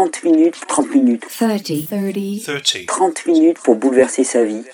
30 minutes, 30 minutes, 30, 30, 30. 30 minutes pour bouleverser sa vie.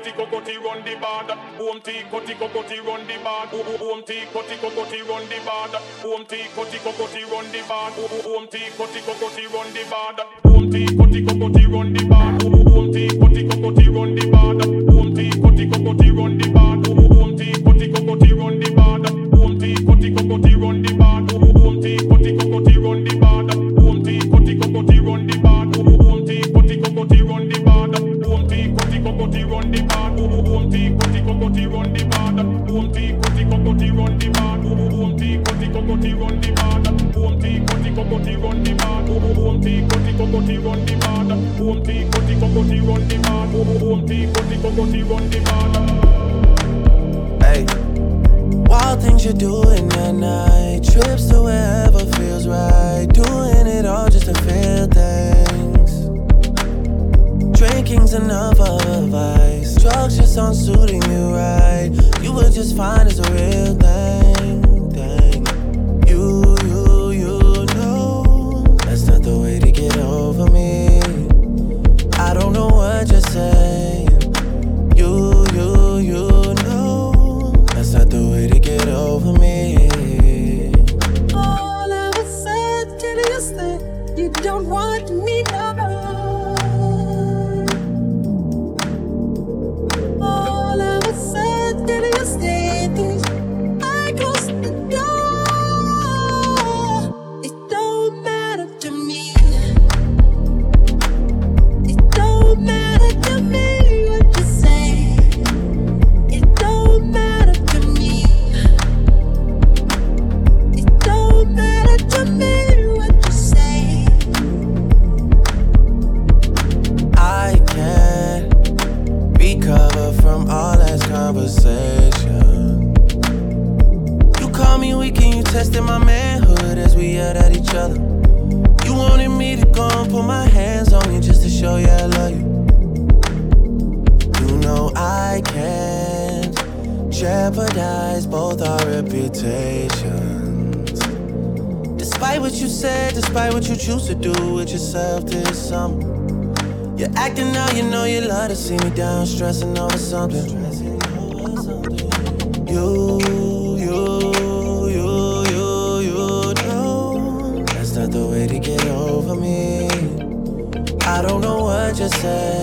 koti kokoti run the border. Boom T koti kokoti run the border. Boom T koti kokoti run the border. Boom T koti kokoti run the border. Boom T koti kokoti run the border. Boom T koti kokoti run the border. Boom T koti kokoti run the border. Boom T koti kokoti run the Hey, wild things you're doing at night. Trips to wherever feels right. Doing it all just to feel things. Drinking's enough of a vice. Drugs just aren't suiting you right. You were just fine as a real what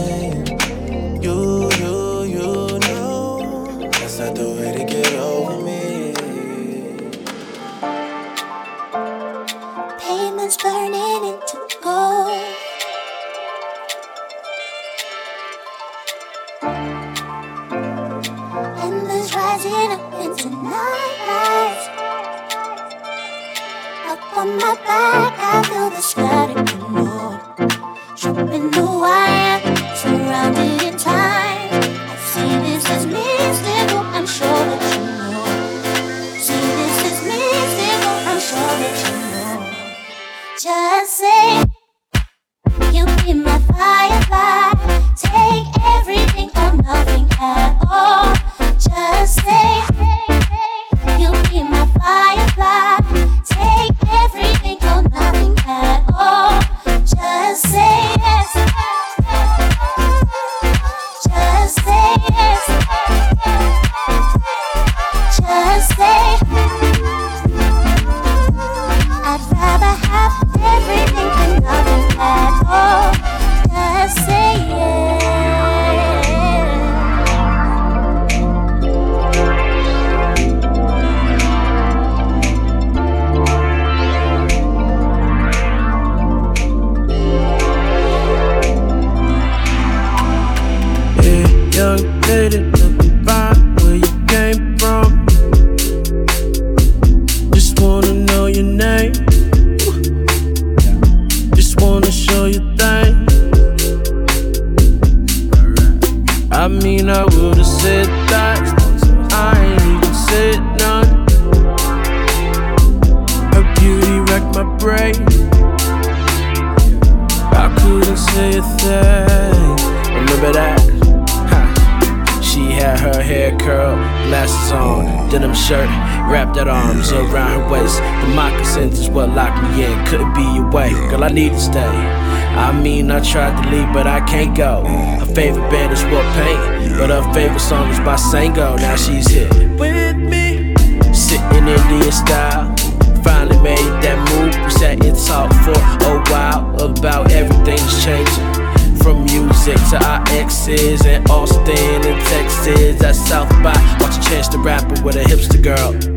then I would've said that I ain't said none. Her beauty wrecked my brain. I couldn't say a thing. Remember that? Ha. She had her hair curled, glasses on, denim shirt, wrapped at arms around her waist. The moccasins is what locked me in. Couldn't be away, girl. I need to stay. I mean, I tried to leave, but I can't go. Her favorite band is War Paint, but her favorite song is by Sango. Now she's here with me, sitting Indian style. Finally made that move. We sat and talked for a while about everything's changing. From music to our exes and Austin and Texas at South by. Watch a chance to rap with a hipster girl.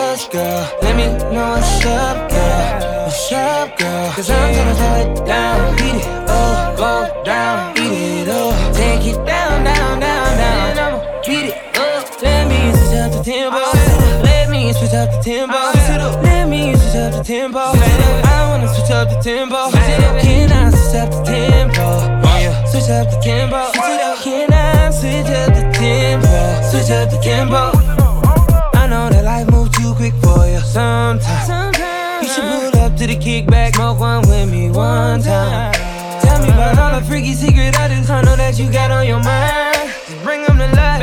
girl. Let me know what's up, girl. What's up, girl? Cause I'm gonna slow it down. Beat it up, go down. Beat it up. Take it down, down, down, down. I'ma beat it up. Let me switch up the tempo. Let me switch up the tempo. Let me switch up the tempo. I wanna switch up the tempo. Can I switch up the tempo? Switch up the tempo. Can I switch up the tempo? Switch up the tempo quick for you sometimes. sometimes. You should pull up to the kickback, smoke one with me one time. Tell me about all the freaky secret I just know that you got on your mind. Just bring them to life.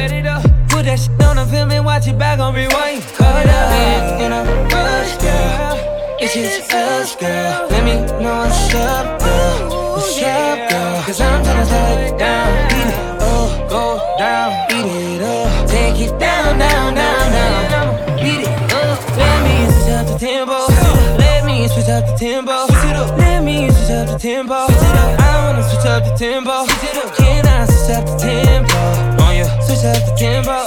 Put that shit on the film and watch it back on rewind. Cut it up in a rush, girl. It's just us, girl. Let me know what's up, girl. What's up, girl? Cause I'm tryna slow it down. Beat it up, go down. Beat it up. Take it down, down, down, me switch up the. I wanna switch up the tempo. Can I switch up the tempo? Oh yeah. Switch up the tempo.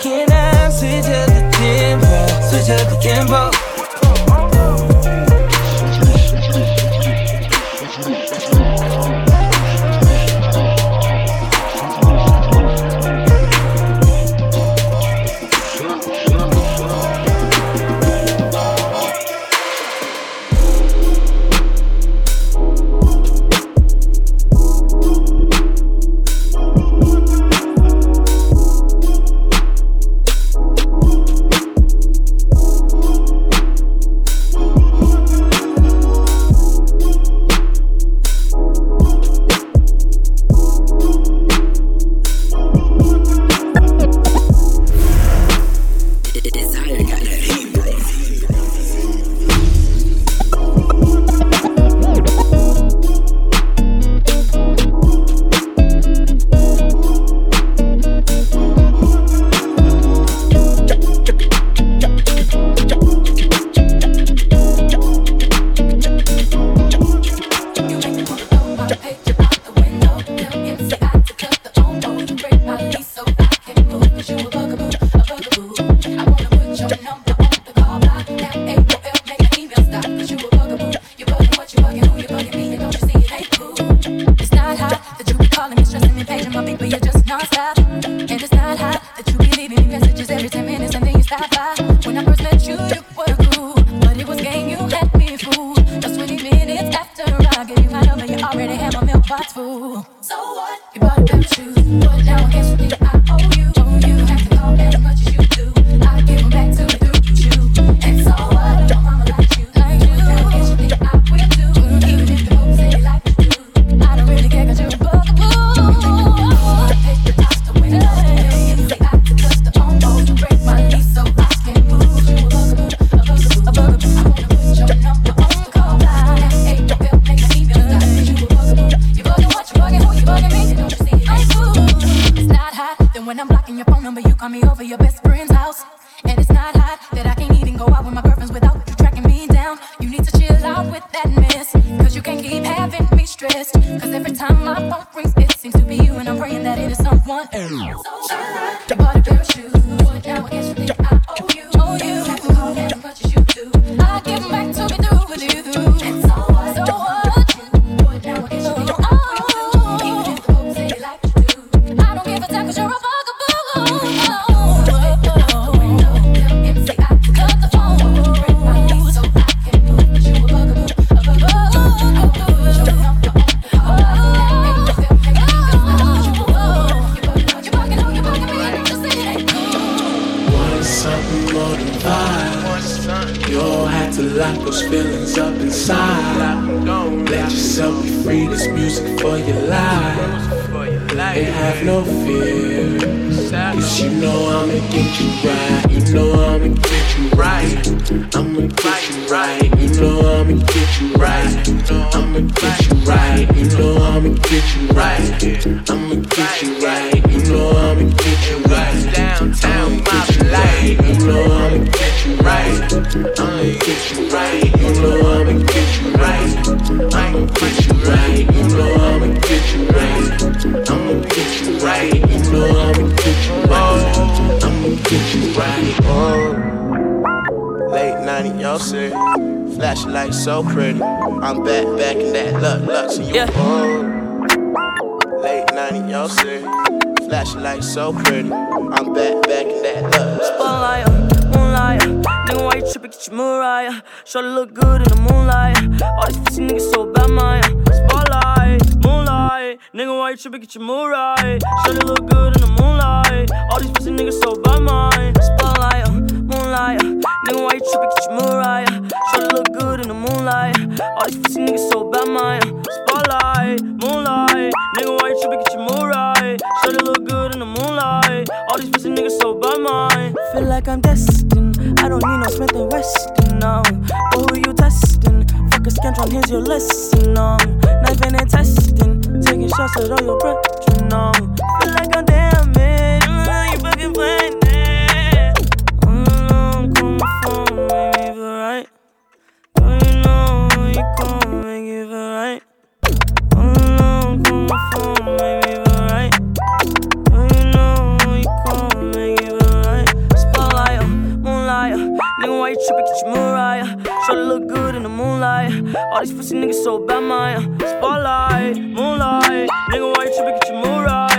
Can I switch up the tempo? Switch up the tempo. those feelings up inside. Let yourself be free, this music for your life. And have no fear. Cause you know I'ma get you right. You know I'ma get you right. I'ma get you right. You know I'ma get you right right. I'ma get you right. You know I'ma get you right. I'ma get you right. You know I'ma get you right. Downtown my light, You know I'ma get you right. I'ma get you right. You know I'ma get you right. I'ma get you right. You know I'ma get you right. I'ma get you right. You know I'ma get you right. I'ma get you right. Oh so pretty. I'm back, back in that luck, luck. So you yeah. Late 90, y'all. Flashing like so pretty. I'm back, back in that luck. Spotlight, moonlight. Nigga, why you tripping? Get your Mariah. Sure look good in the moonlight. All these pussy niggas so bad, Maya. Spotlight, moonlight. Nigga, why you tripping? Get your Mariah. Sure look good in the moonlight. All these pussy niggas so bad, Maya. Spotlight, moonlight. Nigga, why you tripping? Get your Mariah. Sure look good in the moonlight. All these pussy niggas so bad, man. Spotlight, moonlight. Nigga, why you tripping? Get your mood right. Sure look good in the moonlight. All these pussy niggas so bad, man. Feel like I'm destined. I don't need no Smith and Wesson now. But who you testing? Fuck a scantron, here's your lesson. Um, knifing and testing. Taking shots at all your brethren. Um, feel like I'm All these pussy niggas so bad, Maya. Uh, spotlight, moonlight. Nigga, why you tripping? Get your mood right.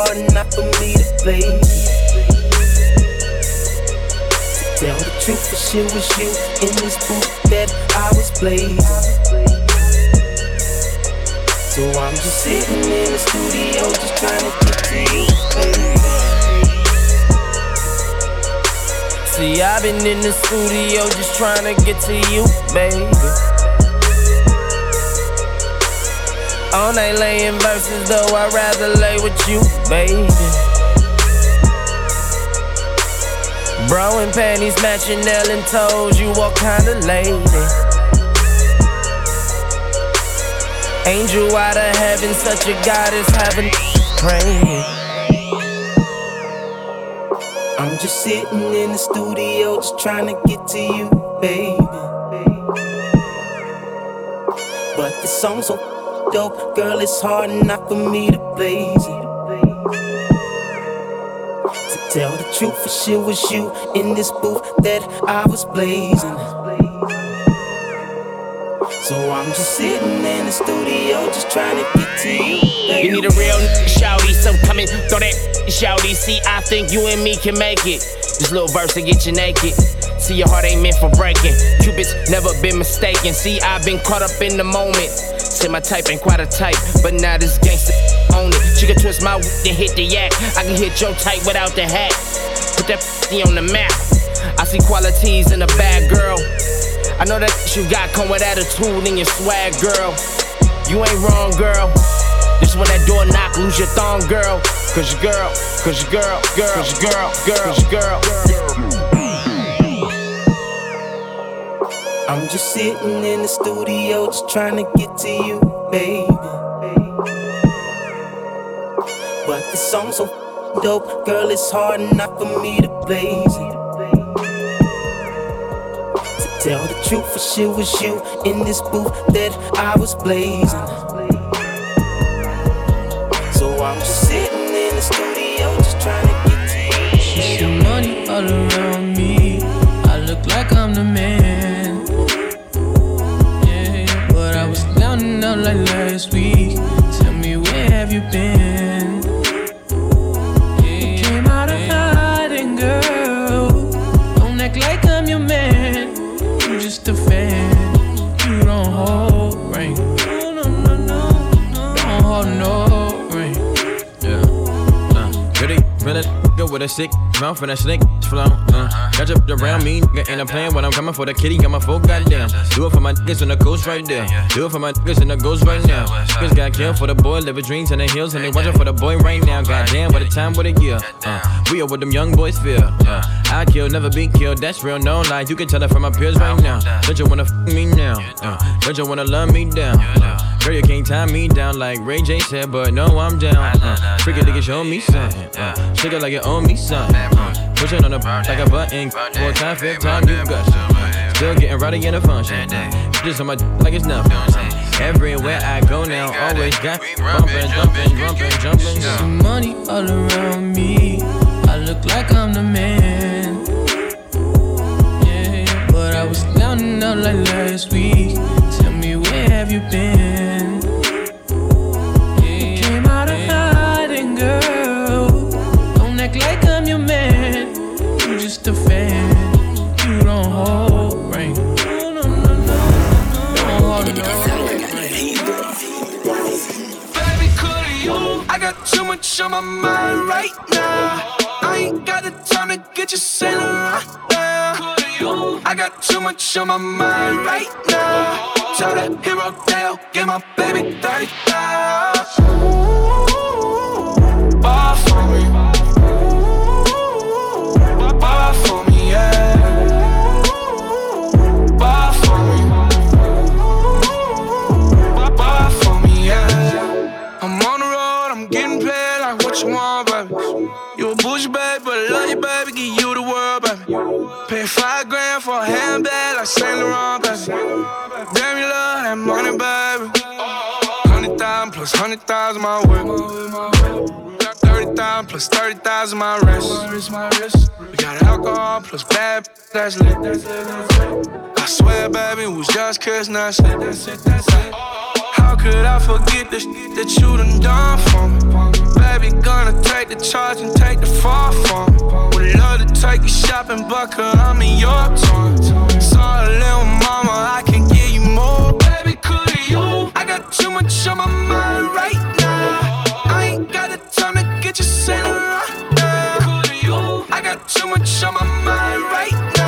hard enough for me to play. Tell the truth, the shit was you in this booth that I was playing. So I'm just sitting in the studio, just trying to get to you. See, I've been in the studio just trying to get to you, baby. Chanel and told you what kind of lady. Angel out of heaven, such a goddess, having praying. I'm just sitting in the studio, just trying to get to you, baby. But the song's so dope, girl, it's hard enough for me to blaze it. To Tell the truth, for sure was you in this booth that I was blazing. So I'm just sitting in the studio, just trying to get to you. You need a real shouty, so come in, throw that shouty. See, I think you and me can make it. This little verse to get you naked. See, your heart ain't meant for breaking. Cupid's never been mistaken. See, I've been caught up in the moment. Say my type ain't quite a type, but now this gangster own it. She can twist my whip and hit the yak. I can hit your type without the hat. Put that on the map. I see qualities in a bad girl. I know that you got come with attitude and your swag, girl. You ain't wrong, girl. This when that door knock, lose your thong, girl. Cause your girl, cause your girl, girl, cause your girl, girl, cause your girl. I'm just sitting in the studio, just trying to get to you, baby. But this song's so dope, girl, it's hard enough for me to blaze it. To Tell the truth, for sure was you in this booth that I was blazing. So I'm just sitting in the studio, just trying to get to you. She see money all around me. I look like I'm the man. With a sick mouth and a snake flow. Uh, catch up around me, nigga, and I'm playing when I'm coming for the kitty. Got my full goddamn. Do it for my niggas and the ghost right there. Do it for my niggas and the ghost right now. Niggas got killed for the boy, living dreams in the hills, and they watching for the boy right now. Goddamn, what a time, what a year. Uh, we are what them young boys feel. Uh, I kill, never be killed. That's real, no lie. You can tell it from my peers right now. Don't you wanna f me now? Uh, don't you wanna love me down? Uh, girl, you can't tie me down like Ray J said, but no, I'm down. Uh, freaky nigga, show me something. Uh, shake it like you owe me something. Uh, push it on the like a button. Four time, fifth time, you got some. Still getting rowdy in a function. Just on my like it's nothing. Everywhere I go now, always got bumping, jumping, jumping, jumping. See money all around me. I look like I'm the man. Yeah, but I was down and out like last week. Tell me where have you been? Just a fan. You don't hold rank. No, no, no, no. Don't hold no Baby, could you? I got too much on my mind right now. I ain't got the time to get you sailing right now. I got too much on my mind right now. Tell that hero Dale, get my baby 30 like Saint Laurent, baby. Damn, you love that money, baby. Hundred thousand plus hundred thousand my. Got thirty thousand plus thirty thousand my wrist. We got alcohol plus bad, that's lit. I swear, baby, was just kiss, that's it. How could I forget the shit that you done done for me? Baby, gonna take the charge and take the fall for me. Would love to take you shopping, but cause I'm in your town. Little mama, I can give you more. You? I got too much on my mind right now. I ain't got the time to get you you? I got too much on my mind right now.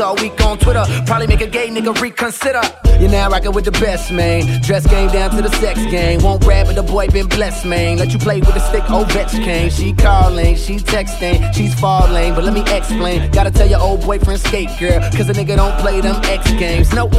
All week on Twitter. Probably make a gay nigga reconsider. You're now rocking with the best, man. Dress game down to the sex game. Won't rap, but the boy been blessed, man. Let you play with the stick, Ovechkin. She calling, she texting, she's falling. But let me explain. Gotta tell your old boyfriend skate, girl. Cause a nigga don't play them X games. Nope.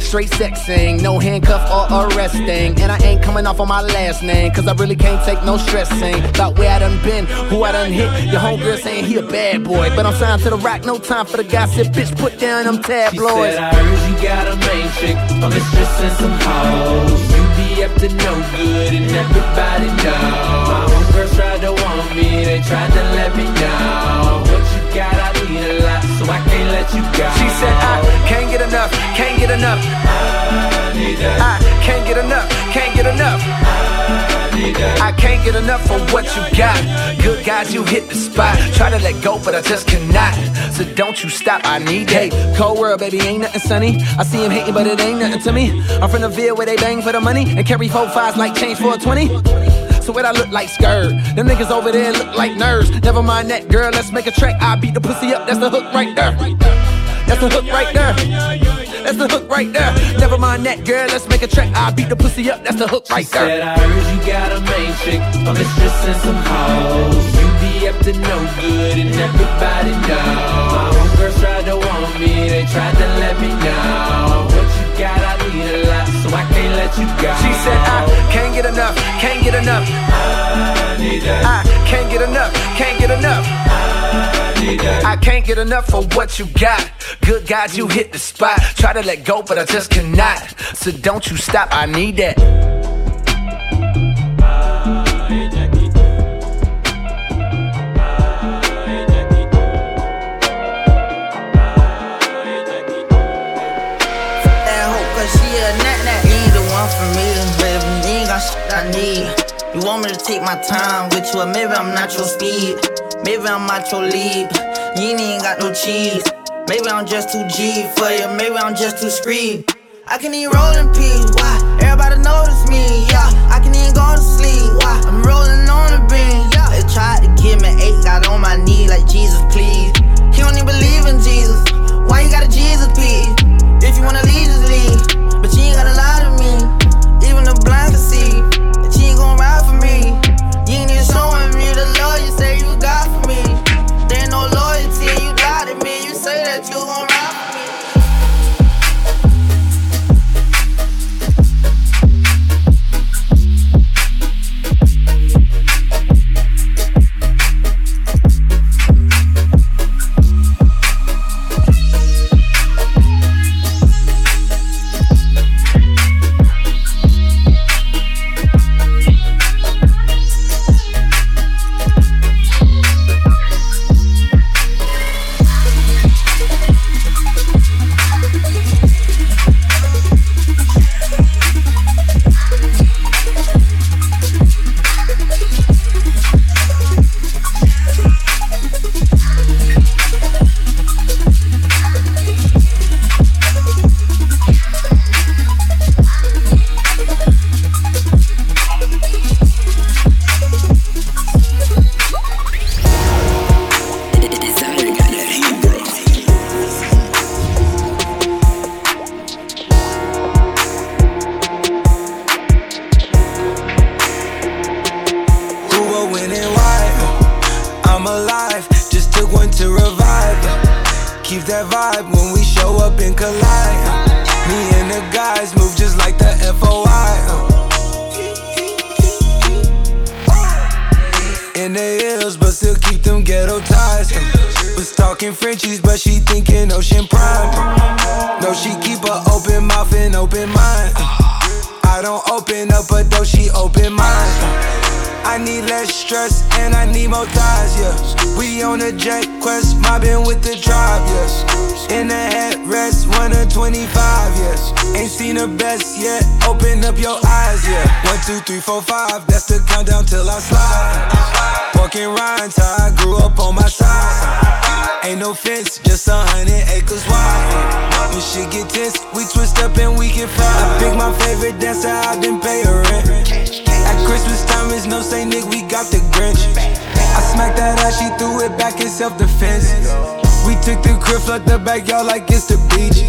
Straight sexing, no handcuff or arresting. And I ain't coming off on my last name. Cause I really can't take no stressing. About where I done been, who I done hit. Your homegirl saying he a bad boy. But I'm signed to the rock, no time for the gossip. Bitch, put down them tabloids. She said, I heard you got a main chick, a mistress and some hoes. You be up to no good and everybody know. My homegirls tried to want me, they tried to let me know. What you got, I need a lot, so I can't let you go. She said, I can't get enough, can't get enough. I need that. I can't get enough, can't get enough. I. I can't get enough of what you got. Good guys, you hit the spot. Try to let go, but I just cannot. So don't you stop, I need that. Hey, cold world, baby, ain't nothing sunny. I see him hating, but it ain't nothing to me. I'm from the Ville where they bang for the money and carry four fives like change for a 20. So what I look like skirt. Them niggas over there look like nerds. Never mind that, girl, let's make a track. I beat the pussy up, that's the hook right there. That's the hook right there. That's the hook right there. Never mind that, girl, let's make a track. I beat the pussy up, that's the hook right She said. I heard you got a main chick, a mistress and some hoes. You be up to no good and everybody know. My homegirls tried to want me, they tried to let me know. What you got, I need a lot, so I can't let you go. She said, I can't get enough, can't get enough. I need that. I can't get enough, can't get enough. I. I can't get enough of what you got. Good guys, you hit the spot. Try to let go, but I just cannot. So don't you stop, I need that. I need. You want me to take my time with you, or maybe I'm not your speed. Maybe I'm your lead. You ain't got no cheese. Maybe I'm just too G for you, maybe I'm just too screed. I can even roll in peace, why? Everybody notice me, yeah. I can even go to sleep, why? I'm rolling on the beam, yeah. They tried to give me eight, got on my knee like Jesus, please. He don't even believe in Jesus. Why you got a Jesus, please? If you wanna leave, just leave. But you ain't gotta lie to vibe when we show up and collide. Me and the guys move just like the FOI. In the hills, but still keep them ghetto ties. Was talking Frenchies, but she thinking Ocean Prime. No, she keep a open mouth and open mind. I don't open up a door, she open mine. I need less stress and I need more thighs, yeah. We on a jet quest, mobbing with the tribe, yeah. In the headrest, one of 25, yeah. Ain't seen the best yet, open up your eyes, yeah. One, two, three, four, five, that's the countdown till I slide. Walking rhymes, how I grew up on my side. Ain't no fence, just a hundred acres wide. When shit get tense, we twist up and we can fly. I pick my favorite dancer, I didn't pay her rent. At Christmas time, it's no say, Nick, we got the Grinch. I smacked that ass, she threw it back in self defense. We took the crib, flood the backyard like it's the beach.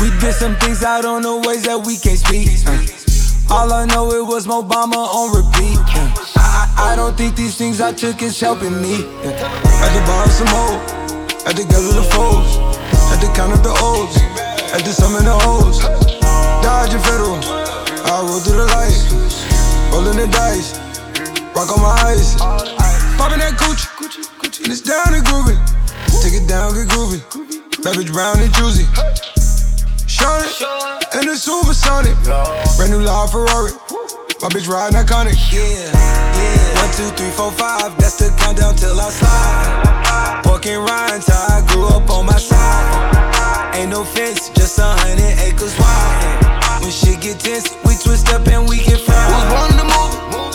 We did some things out on the ways that we can't speak. Uh, All I know it was Obama on repeat. Uh, I, I don't think these things I took is helping me. Uh, Had to borrow some more, had to gather the foes, had to count up the O's, had to summon the O's. Dodging federal, I roll through the light, rolling the dice, rock on my eyes, popping that Gucci, and it's down and groovy. Take it down, get groovy. Bitch brown and juicy. Sean it, and the supersonic. Brand new law Ferrari. My bitch riding iconic. Yeah, yeah. One, two, three, four, five. That's the countdown till I slide. Pork and rinds, how I grew up on my side. Ain't no fence, just a hundred acres wide. When shit get tense, we twist up and we get fried. Was born to move